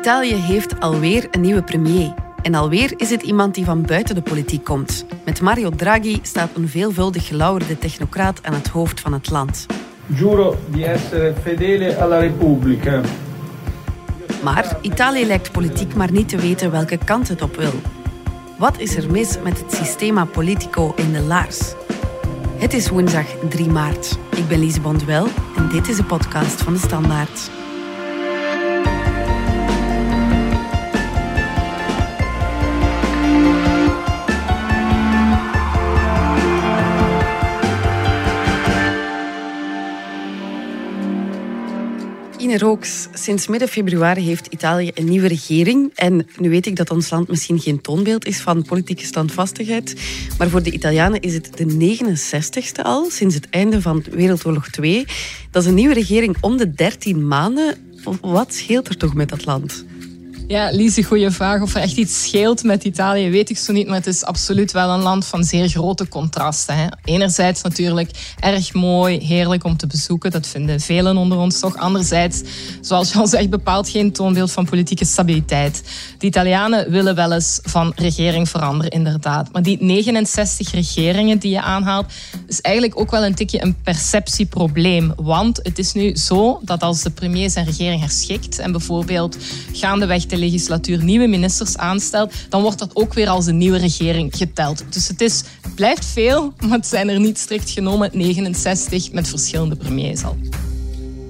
Italië heeft alweer een nieuwe premier. En alweer is het iemand die van buiten de politiek komt. Met Mario Draghi staat een veelvuldig gelauwerde technocraat aan het hoofd van het land. Giuro di essere fedele alla Repubblica. Maar Italië lijkt politiek maar niet te weten welke kant het op wil. Wat is er mis met het Sistema Politico in de laars? Het is woensdag 3 maart. Ik ben Lise Bondwel en dit is een podcast van de Standaard. Ine Rooks, sinds midden februari heeft Italië een nieuwe regering. En nu weet ik dat ons land misschien geen toonbeeld is van politieke standvastigheid. Maar voor de Italianen is het de 69ste al, sinds het einde van Wereldoorlog 2. Dat is een nieuwe regering om de 13 maanden. Wat scheelt er toch met dat land? Ja, Lise, goede vraag. Of er echt iets scheelt met Italië, weet ik zo niet. Maar het is absoluut wel een land van zeer grote contrasten. Hè. Enerzijds natuurlijk erg mooi, heerlijk om te bezoeken. Dat vinden velen onder ons toch. Anderzijds, zoals je al zegt, bepaalt geen toonbeeld van politieke stabiliteit. De Italianen willen wel eens van regering veranderen, inderdaad. Maar die 69 regeringen die je aanhaalt, is eigenlijk ook wel een tikje een perceptieprobleem. Want het is nu zo dat als de premier zijn regering herschikt en bijvoorbeeld gaandeweg de legislatuur nieuwe ministers aanstelt, dan wordt dat ook weer als een nieuwe regering geteld. Dus het, is, blijft veel, maar het zijn er niet strikt genomen 69 met verschillende premiers al.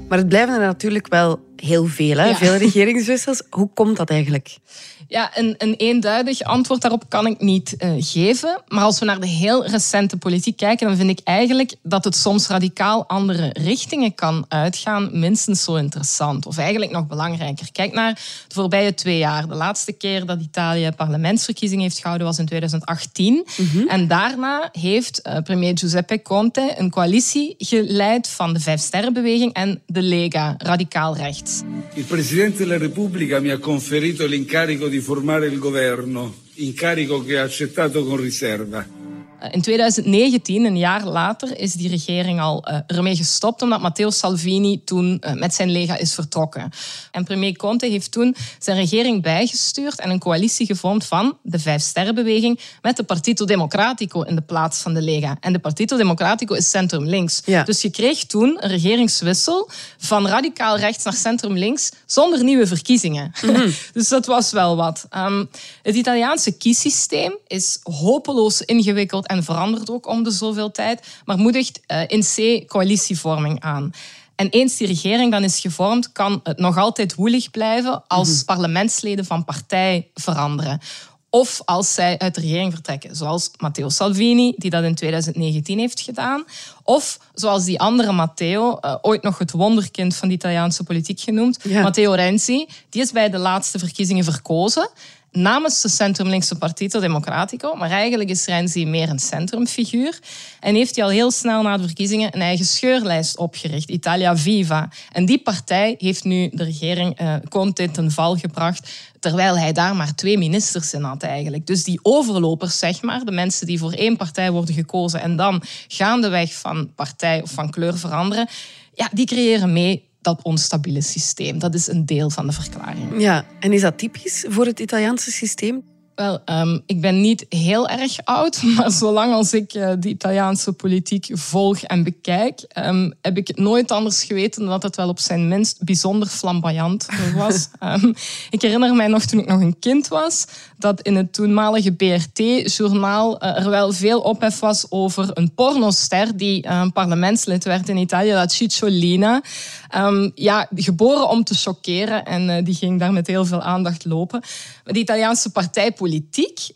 Maar het blijven er natuurlijk wel heel veel, hè? veel regeringswissels. Hoe komt dat eigenlijk? Ja, een, een eenduidig antwoord daarop kan ik niet uh, geven. Maar als we naar de heel recente politiek kijken, dan vind ik eigenlijk dat het soms radicaal andere richtingen kan uitgaan, minstens zo interessant. Of eigenlijk nog belangrijker. Kijk naar de voorbije twee jaar. De laatste keer dat Italië parlementsverkiezingen heeft gehouden was in 2018. Mm En daarna heeft uh, premier Giuseppe Conte een coalitie geleid van de Vijf Sterrenbeweging en de Lega, radicaal rechts. Il Presidente della Repubblica mi ha conferito l'incarico di formare il governo, incarico che ha accettato con riserva. Eh, in 2019, een jaar later, is die regering al uh, ermee gestopt omdat Matteo Salvini toen uh, met zijn lega is vertrokken. En premier Conte heeft toen zijn regering bijgestuurd en een coalitie gevormd van de Vijf Sterrenbeweging met de Partito Democratico in de plaats van de lega. En de Partito Democratico is centrum-links. Ja. Dus je kreeg toen een regeringswissel van radicaal rechts naar centrum-links zonder nieuwe verkiezingen. Mm. dus dat was wel wat. Um, het Italiaanse kiesysteem is hopeloos ingewikkeld en verandert ook om de zoveel tijd, maar moedigt uh, in C coalitievorming aan. En eens die regering dan is gevormd, kan het nog altijd woelig blijven als mm -hmm. parlementsleden van partij veranderen. Of als zij uit de regering vertrekken, zoals Matteo Salvini, die dat in 2019 heeft gedaan. Of zoals die andere Matteo, uh, ooit nog het wonderkind van de Italiaanse politiek genoemd, ja. Matteo Renzi, die is bij de laatste verkiezingen verkozen namens de centrumlinkse Partito Democratico. Maar eigenlijk is Renzi meer een centrumfiguur. En heeft hij al heel snel na de verkiezingen een eigen scheurlijst opgericht, Italia Viva. En die partij heeft nu de regering uh, Conte ten val gebracht, terwijl hij daar maar twee ministers in had eigenlijk. Dus die overlopers, zeg maar, de mensen die voor één partij worden gekozen en dan gaandeweg van partij of van kleur veranderen, ja, die creëren mee dat onstabiele systeem. Dat is een deel van de verklaring. Ja, en is dat typisch voor het Italiaanse systeem? Wel, um, ik ben niet heel erg oud, maar zolang als ik uh, de Italiaanse politiek volg en bekijk, um, heb ik nooit anders geweten dan dat het wel op zijn minst bijzonder flamboyant was. um, ik herinner mij nog toen ik nog een kind was, dat in het toenmalige BRT-journaal uh, er wel veel ophef was over een pornoster die uh, parlementslid werd in Italië, la Cicciolina. ja, geboren om te choqueren en die ging daar met heel veel aandacht lopen. De Italiaanse partijpolitiek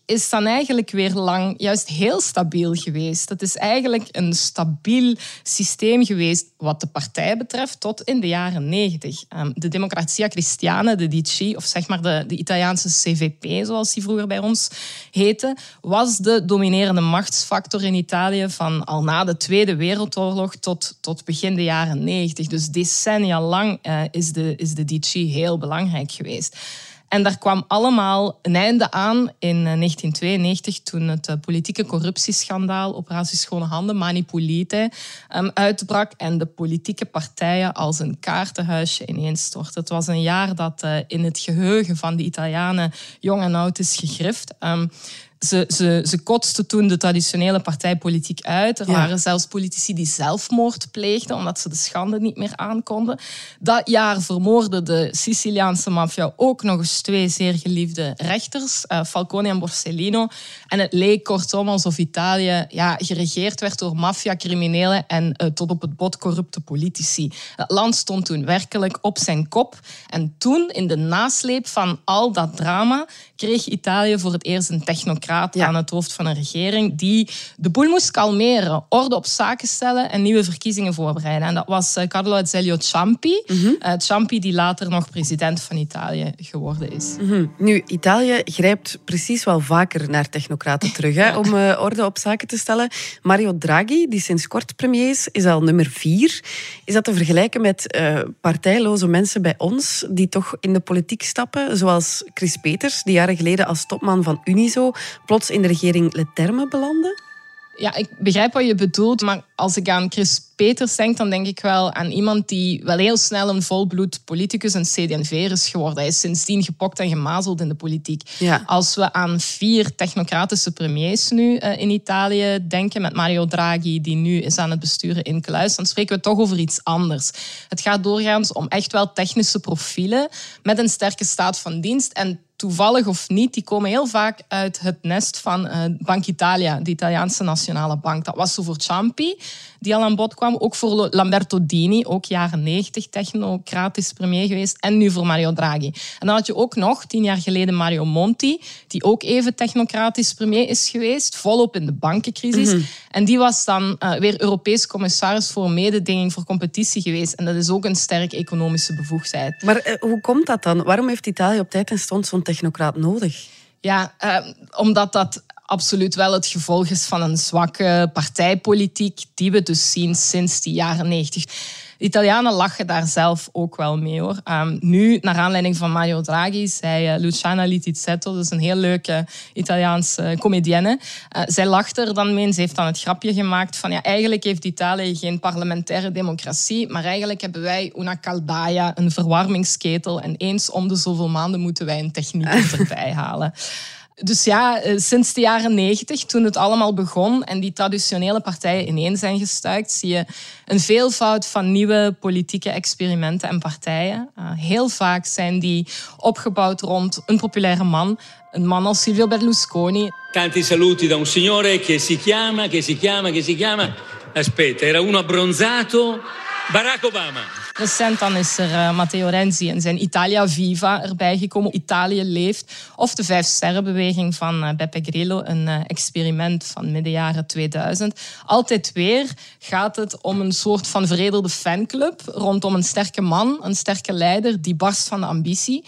is dan eigenlijk weer lang juist heel stabiel geweest. Dat is eigenlijk een stabiel systeem geweest wat de partij betreft tot in de jaren negentig. De Democrazia Cristiana, de DC, of zeg maar de, de Italiaanse CVP, zoals die vroeger bij ons heette, was de dominerende machtsfactor in Italië van al na de Tweede Wereldoorlog tot, tot begin de jaren negentig. Dus decennia lang uh, is, de, is de DC heel belangrijk geweest. En daar kwam allemaal een einde aan in 1992, toen het politieke corruptieschandaal Operatie Schone Handen, Manipulite, um, uitbrak en de politieke partijen als een kaartenhuisje ineenstortten. Het was een jaar dat in het geheugen van de Italianen jong en oud is gegrift. Ze, ze, ze kotste toen de traditionele partijpolitiek uit. Er waren zelfs politici die zelfmoord pleegden omdat ze de schande niet meer aankonden. Dat jaar vermoordde de Siciliaanse maffia ook nog eens twee zeer geliefde rechters, uh, Falcone en Borsellino. En het leek kortom alsof Italië ja, geregeerd werd door maffia-criminelen en uh, tot op het bot corrupte politici. Het land stond toen werkelijk op zijn kop. En toen, in de nasleep van al dat drama, kreeg Italië voor het eerst een aan het hoofd van een regering die de boel moest kalmeren, orde op zaken stellen en nieuwe verkiezingen voorbereiden. En dat was eh, Carlo Azeglio Ciampi. Mm Ciampi die later nog president van Italië geworden is. Mhm. Nu, Italië grijpt precies wel vaker naar technocraten terug hè, om uh, orde op zaken te stellen. Mario Draghi, die sinds kort premier is, is al nummer vier. Is dat te vergelijken met uh, partijloze mensen bij ons die toch in de politiek stappen, zoals Chris Peters, die jaren geleden als topman van Unizo plots in de regering Leterme belanden? Ja, ik begrijp wat je bedoelt, maar als ik aan Chris Peters denk, dan denk ik wel aan iemand die wel heel snel een volbloed politicus en CD&V is geworden. Hij is sindsdien gepokt en gemazeld in de politiek. Ja. Als we aan vier technocratische premiers nu uh, in Italië denken, met Mario Draghi, die nu is aan het besturen in Kluis, dan spreken we toch over iets anders. Het gaat doorgaans om echt wel technische profielen met een sterke staat van dienst en toevallig of niet, die komen heel vaak uit het nest van uh, Bank Italia, de Italiaanse nationale bank. Dat was zo voor Ciampi, die al aan bod kwam. Ook voor Lamberto Dini, ook jaren 90 technocratisch premier geweest. En nu voor Mario Draghi. En dan had je ook nog, tien jaar geleden, Mario Monti, die ook even technocratisch premier is geweest, volop in de bankencrisis. Mhm. En die was dan uh, weer Europees commissaris voor mededinging voor competitie geweest. En dat is ook een sterke economische bevoegdheid. Maar uh, hoe komt dat dan? Waarom heeft Italië op tijd en stond zo'n technocraat nodig? Ja, uh, omdat dat absoluut wel het gevolg is van een zwakke partijpolitiek die we dus zien sinds de jaren 90. De Italianen lachen daar zelf ook wel mee hoor. Um, nu, naar aanleiding van Mario Draghi, zei uh, Luciana Littizzetto, is een heel leuke Italiaanse comedienne. Uh, zij lacht er dan mee en ze heeft dan het grapje gemaakt van ja, eigenlijk heeft Italië geen parlementaire democratie, maar eigenlijk hebben wij una caldaia, een verwarmingsketel en eens om de zoveel maanden moeten wij een techniek erbij halen. Dus ja, eh, sinds de jaren negentig, toen het allemaal begon en die traditionele partijen ineen zijn gestuikt, zie je een veelvoud van nieuwe politieke experimenten en partijen. Uh, heel vaak zijn die opgebouwd rond een populaire man, een man als Silvio Berlusconi. Tanti saluti da un signore che si chiama, che si chiama, che si chiama. Aspetta, era uno abbronzato. Barack Obama. Recent dan is er uh, Matteo Renzi en zijn Italia Viva erbij gekomen. Italië leeft. Of de Vijf Sterrenbeweging van uh, Beppe Grillo, een uh, experiment van midden jaren 2000. Altijd weer gaat het om een soort van veredelde fanclub rondom een sterke man, een sterke leider die barst van de ambitie.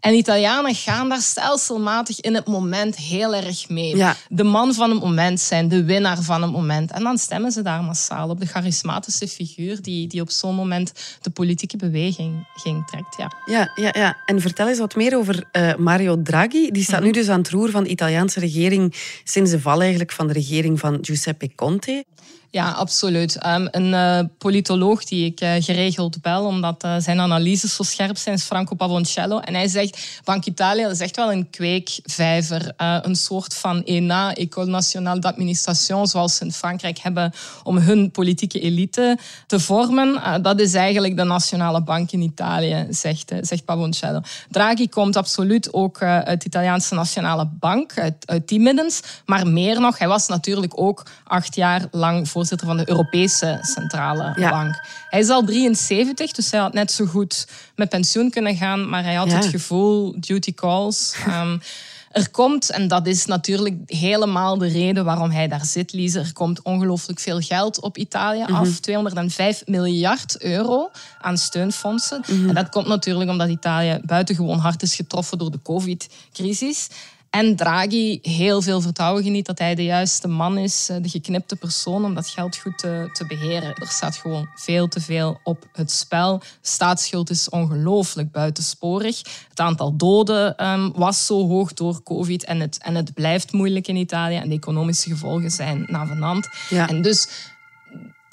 En Italianen gaan daar stelselmatig in het moment heel erg mee. De man van het moment zijn, de winnaar van het moment. En dan stemmen ze daar massaal op de charismatische figuur die, die op zo'n moment de politieke beweging ging trekt. Ja. Ja, ja, ja. En vertel eens wat meer over uh, Mario Draghi. Die staat nu dus aan het roer van de Italiaanse regering sinds de val eigenlijk van de regering van Giuseppe Conte. Ja, absoluut. Um, een uh, politoloog die ik uh, geregeld bel, omdat uh, zijn analyses zo scherp zijn, is Franco Pavoncello. En hij zegt, Bank Italia dat is echt wel een kweekvijver. een soort van ENA, École Nationale d'Administration, zoals ze in Frankrijk hebben om hun politieke elite te vormen. dat is eigenlijk de nationale bank in Italië, zegt, zegt Pavoncello. Draghi komt absoluut ook uit de Italiaanse Nationale Bank, uit, die middens. Maar meer nog, hij was natuurlijk ook acht jaar lang voorzitter van de Europese Centrale Bank. Hij is al 73, dus hij had net zo goed met pensioen kunnen gaan, maar hij had het gevoel, duty calls. Um, er komt, en dat is natuurlijk helemaal de reden waarom hij daar zit, Lise, er komt ongelooflijk veel geld op Italië af. 205 mhm. miljard euro aan steunfondsen. Mhm. En dat komt natuurlijk omdat Italië buitengewoon hard is getroffen door de covid-crisis. En Draghi heel veel vertrouwen geniet dat hij de juiste man is, eh, de geknipte persoon om dat geld goed te, te beheren. Er staat gewoon veel te veel op het spel. Staatsschuld is ongelooflijk buitensporig. Het aantal doden um, was zo hoog door COVID en het, en het blijft moeilijk in Italië. En de economische gevolgen zijn navenant. Ja. En dus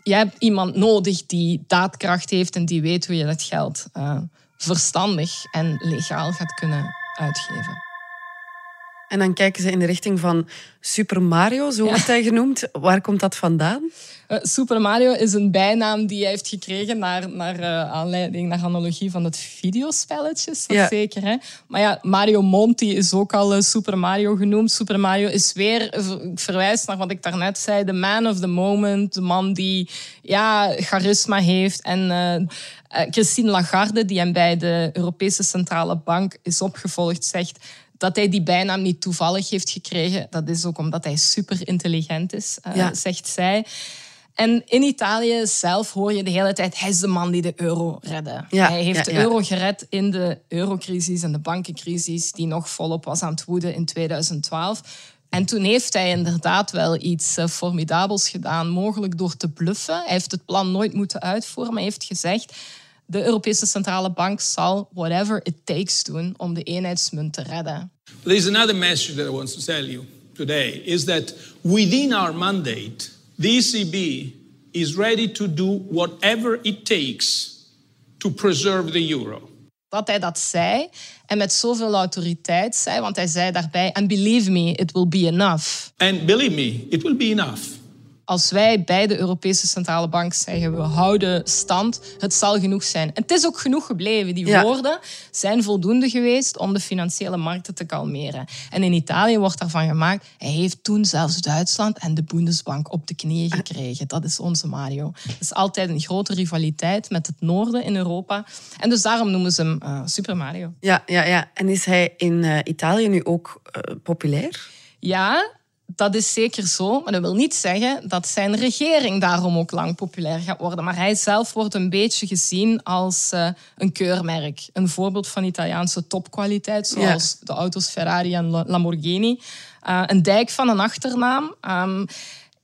je hebt iemand nodig die daadkracht heeft en die weet hoe je dat geld uh, verstandig en legaal gaat kunnen uitgeven. En dan kijken ze in de richting van Super Mario, zo wordt hij genoemd. Waar komt dat vandaan? Uh, Super Mario is een bijnaam die hij heeft gekregen naar, naar uh, aanleiding, naar analogie van het videospelletjes, dat zeker. Hè? Maar ja, Mario Monti is ook al uh, Super Mario genoemd. Super Mario is weer, ik verwijs naar wat ik daarnet zei, de man of the moment, de man die ja, charisma heeft en... Christine Lagarde, die hem bij de Europese Centrale Bank is opgevolgd, zegt dat hij die bijnaam niet toevallig heeft gekregen, dat is ook omdat hij super intelligent is, uh, zegt zij. En in Italië zelf hoor je de hele tijd, hij is de man die de euro redde. hij heeft de euro gered in de eurocrisis en de bankencrisis die nog volop was aan het woeden in 2012. En toen heeft hij inderdaad wel iets eh, formidabels gedaan, mogelijk door te bluffen. Hij heeft het plan nooit moeten uitvoeren, maar hij heeft gezegd de Europese Centrale Bank zal whatever it takes doen om de eenheidsmunt te redden. There's another message that I want to tell you today is that within our mandate, the ECB is ready to do whatever it takes to preserve the euro. Dat hij dat zei en met zoveel autoriteit zei, want hij zei daarbij: And believe me, it will be enough. And believe me, it will be enough als wij bij de Europese Centrale Bank zeggen we houden stand, het zal genoeg zijn. En het is ook genoeg gebleven. Die woorden zijn voldoende geweest om de financiële markten te kalmeren. En in Italië wordt daarvan gemaakt, hij heeft toen zelfs Duitsland en de Bundesbank op de knieën gekregen. Dat is onze Mario. Het is altijd een grote rivaliteit met het noorden in Europa. En dus daarom noemen ze hem uh, Super Mario. Ja, ja, ja. En is hij in uh, Italië nu ook uh, populair? Ja, dat is zeker zo, maar dat wil niet zeggen dat zijn regering daarom ook lang populair gaat worden. Maar hij zelf wordt een beetje gezien als uh, een keurmerk. Een voorbeeld van Italiaanse topkwaliteit, zoals de auto's Ferrari en Lamborghini. Uh, een dijk van een achternaam. Um,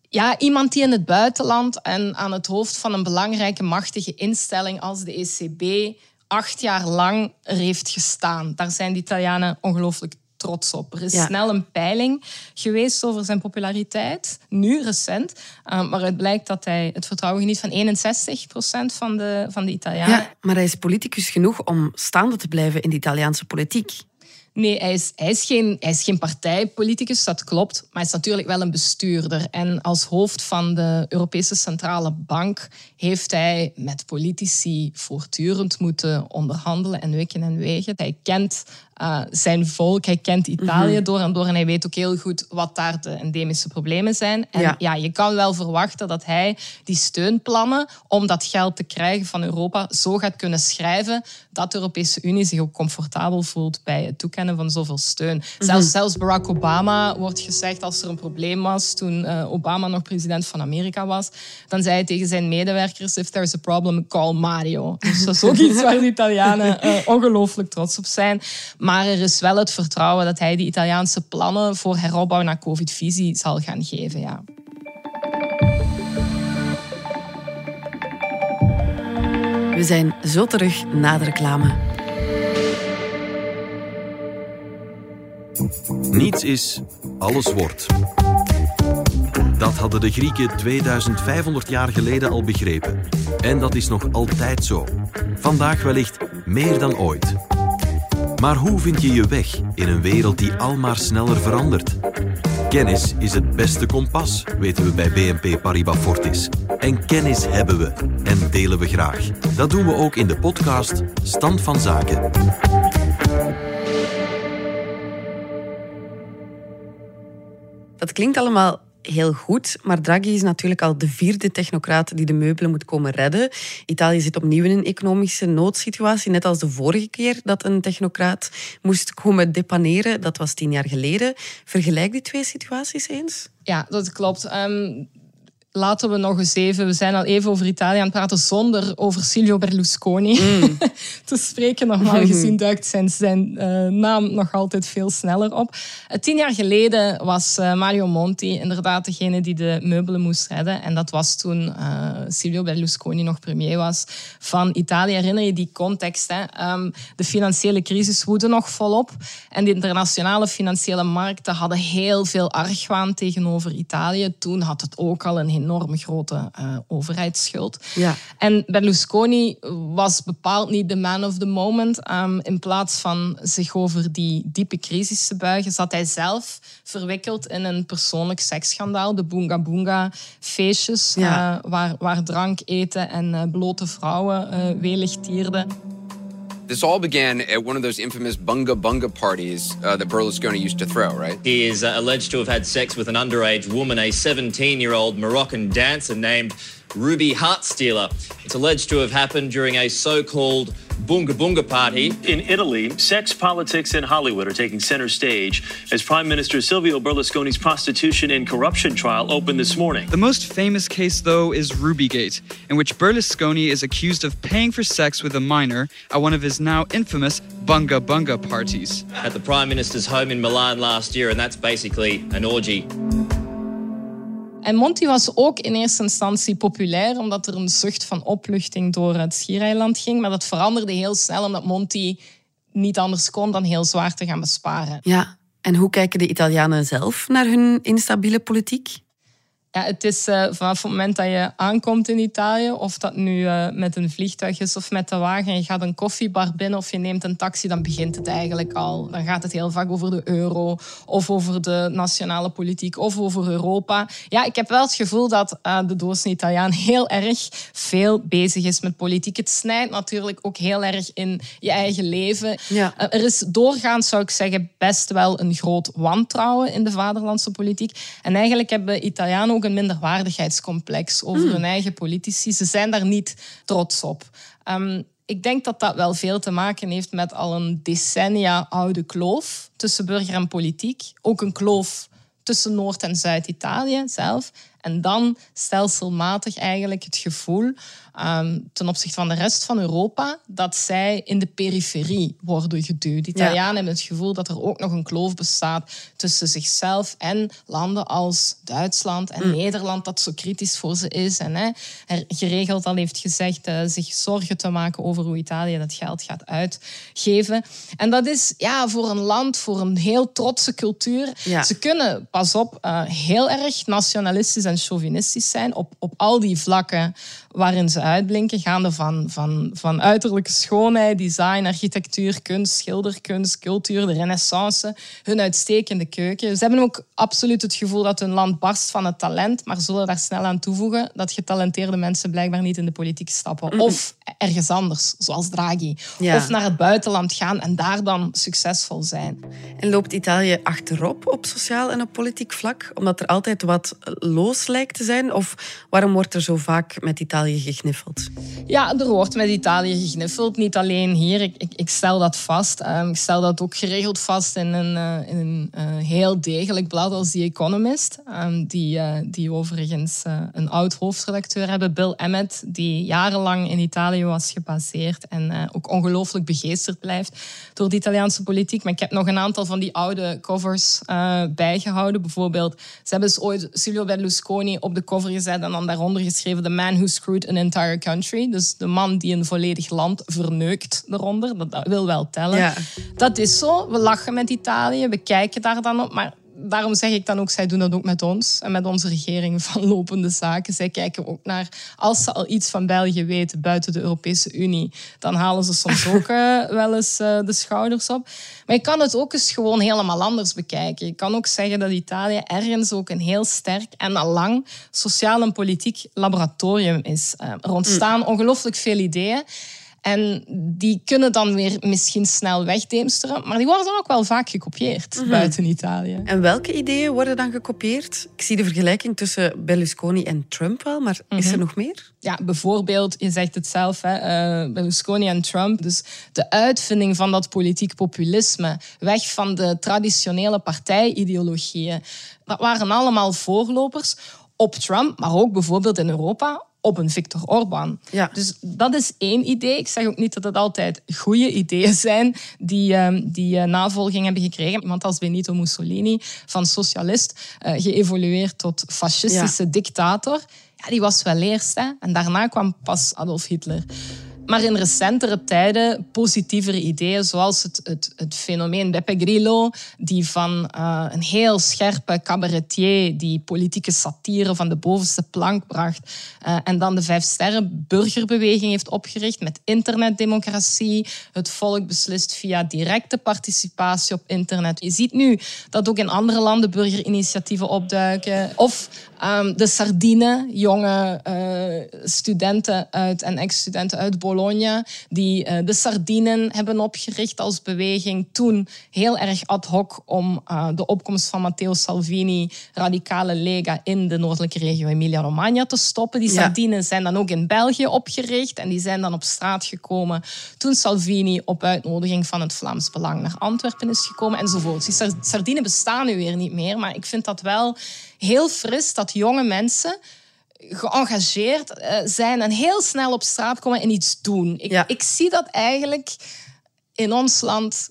ja, iemand die in het buitenland en aan het hoofd van een belangrijke, machtige instelling als de ECB acht jaar lang er heeft gestaan. Daar zijn de Italianen ongelooflijk trots op. Er is snel een peiling geweest over zijn populariteit, nu recent, uh, waaruit blijkt dat hij het vertrouwen geniet van 61 procent van de, van de Italianen. Ja, maar hij is politicus genoeg om staande te blijven in de Italiaanse politiek. Nee, hij is, hij, is geen, hij is geen partijpoliticus, dat klopt. Maar hij is natuurlijk wel een bestuurder. En als hoofd van de Europese Centrale Bank heeft hij met politici voortdurend moeten onderhandelen en weken en wegen. Hij kent uh, zijn volk. Hij kent Italië mhm. door en door en hij weet ook heel goed wat daar de endemische problemen zijn. En ja. je kan wel verwachten dat hij die steunplannen om dat geld te krijgen van Europa zo gaat kunnen schrijven dat de Europese Unie zich ook comfortabel voelt bij het toekennen van zoveel steun. Mhm. zelfs, zelfs Barack Obama wordt gezegd als er een probleem was toen uh, Obama nog president van Amerika was, dan zei hij tegen zijn medewerkers: If there's a problem, call Mario. Dus dat is ook iets waar de Italianen uh, ongelooflijk trots op zijn. Maar er is wel het vertrouwen dat hij die Italiaanse plannen voor heropbouw na COVID-visie zal gaan geven. Ja. We zijn zo terug na de reclame. Niets is, alles wordt. Dat hadden de Grieken 2500 jaar geleden al begrepen. En dat is nog altijd zo. Vandaag wellicht meer dan ooit. Maar hoe vind je je weg in een wereld die almaar sneller verandert? Kennis is het beste kompas, weten we bij BNP Paribas Fortis. En kennis hebben we en delen we graag. Dat doen we ook in de podcast Stand van Zaken. Dat klinkt allemaal heel goed. Maar Draghi is natuurlijk al de vierde technocraat die de meubelen moet komen redden. Italië zit opnieuw in een economische noodsituatie, net als de vorige keer dat een technocraat moest komen depaneren. Dat was tien jaar geleden. Vergelijk die twee situaties eens. Ja, dat klopt. Um, laten we nog eens even, we zijn al even over Italië aan het praten, zonder over Silvio Berlusconi mm. te spreken. Normaal gezien duikt zijn, zijn uh, naam nog altijd veel sneller op. Uh, tien jaar geleden was uh, Mario Monti inderdaad degene die de meubelen moest redden. En dat was toen Silvio Berlusconi nog premier was van Italië. Herinner je die context? Hè? Um, de financiële crisis woedde nog volop. En de internationale financiële markten hadden heel veel argwaan tegenover Italië. Toen had het ook al een enorm grote uh, overheidsschuld. Ja. En Berlusconi was bepaald niet de man of the moment. Um, in plaats van zich over die diepe crisis te buigen, zat hij zelf verwikkeld in een persoonlijk seksschandaal. De Boonga Boonga feestjes, ja. uh, waar, waar drank, eten en uh, blote vrouwen welig tierden. This all began at one of those infamous bunga bunga parties uh, that Berlusconi used to throw, right? He is uh, alleged to have had sex with an underage woman, a 17 year old Moroccan dancer named Ruby Heartstealer. It's alleged to have happened during a so called Bunga Bunga party. In Italy, sex, politics, and Hollywood are taking center stage as Prime Minister Silvio Berlusconi's prostitution and corruption trial opened this morning. The most famous case, though, is Rubygate, in which Berlusconi is accused of paying for sex with a minor at one of his now infamous Bunga Bunga parties. At the Prime Minister's home in Milan last year, and that's basically an orgy. En Monty was ook in eerste instantie populair, omdat er een zucht van opluchting door het schiereiland ging. Maar dat veranderde heel snel, omdat Monty niet anders kon dan heel zwaar te gaan besparen. Ja, en hoe kijken de Italianen zelf naar hun instabiele politiek? Ja, het is uh, vanaf het moment dat je aankomt in Italië, of dat nu uh, met een vliegtuig is of met de wagen, en je gaat een koffiebar binnen of je neemt een taxi, dan begint het eigenlijk al. Dan gaat het heel vaak over de euro, of over de nationale politiek, of over Europa. Ja, ik heb wel het gevoel dat uh, de doorsnee Italiaan heel erg veel bezig is met politiek. Het snijdt natuurlijk ook heel erg in je eigen leven. Ja. er is doorgaans, zou ik zeggen, best wel een groot wantrouwen in de vaderlandse politiek. En eigenlijk hebben Italianen ook een minderwaardigheidscomplex over hmm. hun eigen politici. Ze zijn daar niet trots op. Um, ik denk dat dat wel veel te maken heeft met al een decennia oude kloof tussen burger en politiek. Ook een kloof tussen Noord- en Zuid-Italië zelf. En dan stelselmatig eigenlijk het gevoel um, ten opzichte van de rest van Europa dat zij in de periferie worden geduwd. De Italianen hebben het gevoel dat er ook nog een kloof bestaat tussen zichzelf en landen als Duitsland en mm. Nederland, dat zo kritisch voor ze is. En hè, er geregeld al heeft gezegd uh, zich zorgen te maken over hoe Italië dat geld gaat uitgeven. En dat is ja, voor een land, voor een heel trotse cultuur. Ze kunnen, pas op, uh, heel erg nationalistisch en chauvinistisch zijn op, op al die vlakken waarin ze uitblinken, gaande van, van, van uiterlijke schoonheid, design, architectuur, kunst, schilderkunst, cultuur, de renaissance, hun uitstekende keuken. Ze hebben ook absoluut het gevoel dat hun land barst van het talent, maar zullen daar snel aan toevoegen dat getalenteerde mensen blijkbaar niet in de politiek stappen. Of ergens anders, zoals Draghi. Of naar het buitenland gaan en daar dan succesvol zijn. En loopt Italië achterop op sociaal en op politiek vlak? Omdat er altijd wat los lijkt te zijn? Of waarom wordt er zo vaak met Italië gegniffeld? Ja, er wordt met Italië gegniffeld. Niet alleen hier. Ik, ik, ik stel dat vast. Um, ik stel dat ook geregeld vast in een, uh, in een uh, heel degelijk blad als The Economist. Um, die, uh, die overigens een oud hoofdredacteur hebben, Bill Emmett, die jarenlang in Italië was gebaseerd en ook ongelooflijk begeesterd blijft door de Italiaanse politiek. Maar ik heb nog een aantal van die oude covers bijgehouden. Bijvoorbeeld, ze hebben dus ooit Silvio Berlusconi op de cover gezet en dan daaronder geschreven The Man Who Screwed an Entire Country. Dus de man die een volledig land verneukt eronder. Dat, dat wil wel tellen. Ja. Dat is zo. We lachen met Italië, we kijken daar dan op. Maar daarom zeg ik dan ook, zij doen dat ook met ons en met onze regering van lopende zaken. Zij kijken ook naar, als ze al iets van België weten buiten de Europese Unie, dan halen ze soms ook uh, wel eens uh, de schouders op. Maar je kan het ook eens gewoon helemaal anders bekijken. Je kan ook zeggen dat Italië ergens ook een heel sterk en al lang sociaal en politiek laboratorium is. Uh, er ontstaan mm. ongelooflijk veel ideeën. En die kunnen dan weer misschien snel wegdeemsteren, maar die worden dan ook wel vaak gekopieerd mhm. buiten Italië. En welke ideeën worden dan gekopieerd? Ik zie de vergelijking tussen Berlusconi en Trump wel, maar is er mhm. nog meer? Ja, bijvoorbeeld, je zegt het zelf, hè, uh, Berlusconi en Trump. Dus de uitvinding van dat politiek populisme, weg van de traditionele partijideologieën. Dat waren allemaal voorlopers op Trump, maar ook bijvoorbeeld in Europa op een Viktor Orban. Ja. Dus dat is één idee. Ik zeg ook niet dat het altijd goede ideeën zijn die, uh, die uh, navolging hebben gekregen. Iemand als Benito Mussolini, van socialist, uh, geëvolueerd tot fascistische ja. dictator. Ja, die was wel eerst. Hè? En daarna kwam pas Adolf Hitler. Maar in recentere tijden positievere ideeën, zoals het, het, het fenomeen Beppe Grillo, die van uh, een heel scherpe cabaretier die politieke satire van de bovenste plank bracht uh, en dan de Vijf Sterren burgerbeweging heeft opgericht met internetdemocratie. Het volk beslist via directe participatie op internet. Je ziet nu dat ook in andere landen burgerinitiatieven opduiken. Of um, de Sardine, jonge uh, studenten uit, en ex-studenten uit Bologna, die uh, de Sardinen hebben opgericht als beweging. Toen heel erg ad hoc om uh, de opkomst van Matteo Salvini, radicale Lega, in de noordelijke regio Emilia-Romagna te stoppen. Die Sardinen ja. zijn dan ook in België opgericht en die zijn dan op straat gekomen toen Salvini op uitnodiging van het Vlaams Belang naar Antwerpen is gekomen enzovoort. Die Sardinen bestaan nu weer niet meer, maar ik vind dat wel heel fris dat jonge mensen geëngageerd uh, zijn en heel snel op straat komen en iets doen. Ik, ja. ik zie dat eigenlijk in ons land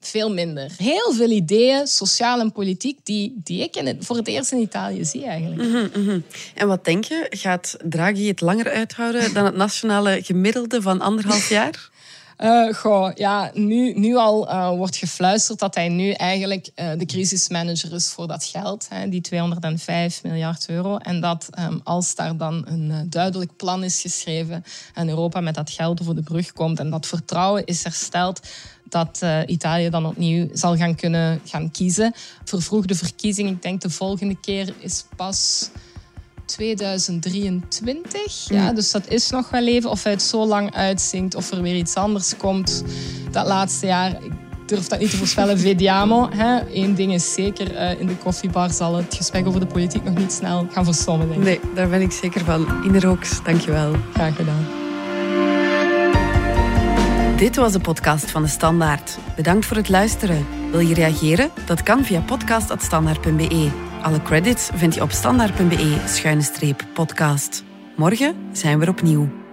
veel minder. Heel veel ideeën, sociaal en politiek, die, die ik in het, voor het eerst in Italië zie eigenlijk. Mm -hmm, mm -hmm. En wat denk je? Gaat Draghi het langer uithouden dan het nationale gemiddelde van anderhalf jaar? Uh, goh, ja, nu, nu al uh, wordt gefluisterd dat hij nu eigenlijk uh, de crisismanager is voor dat geld, hè, die 205 miljard euro. En dat um, als daar dan een duidelijk plan is geschreven en Europa met dat geld over de brug komt en dat vertrouwen is hersteld, dat Italië dan opnieuw zal gaan kunnen gaan kiezen. Vervroegde verkiezing, ik denk de volgende keer is pas 2023. Ja, dus dat is nog wel even. Of hij het zo lang uitzinkt of er weer iets anders komt. Dat laatste jaar, ik durf dat niet te voorspellen. Vediamo. Hè. Eén ding is zeker, uh, in de koffiebar zal het gesprek over de politiek nog niet snel gaan verstommen. Denk ik. Nee, daar ben ik zeker van. Ine Rooks, dankjewel. Graag gedaan. Dit was de podcast van de Standaard. Bedankt voor het luisteren. Wil je reageren? Dat kan via podcast.standaard.be. Alle credits vind je op standaard.be-podcast. Morgen zijn we opnieuw.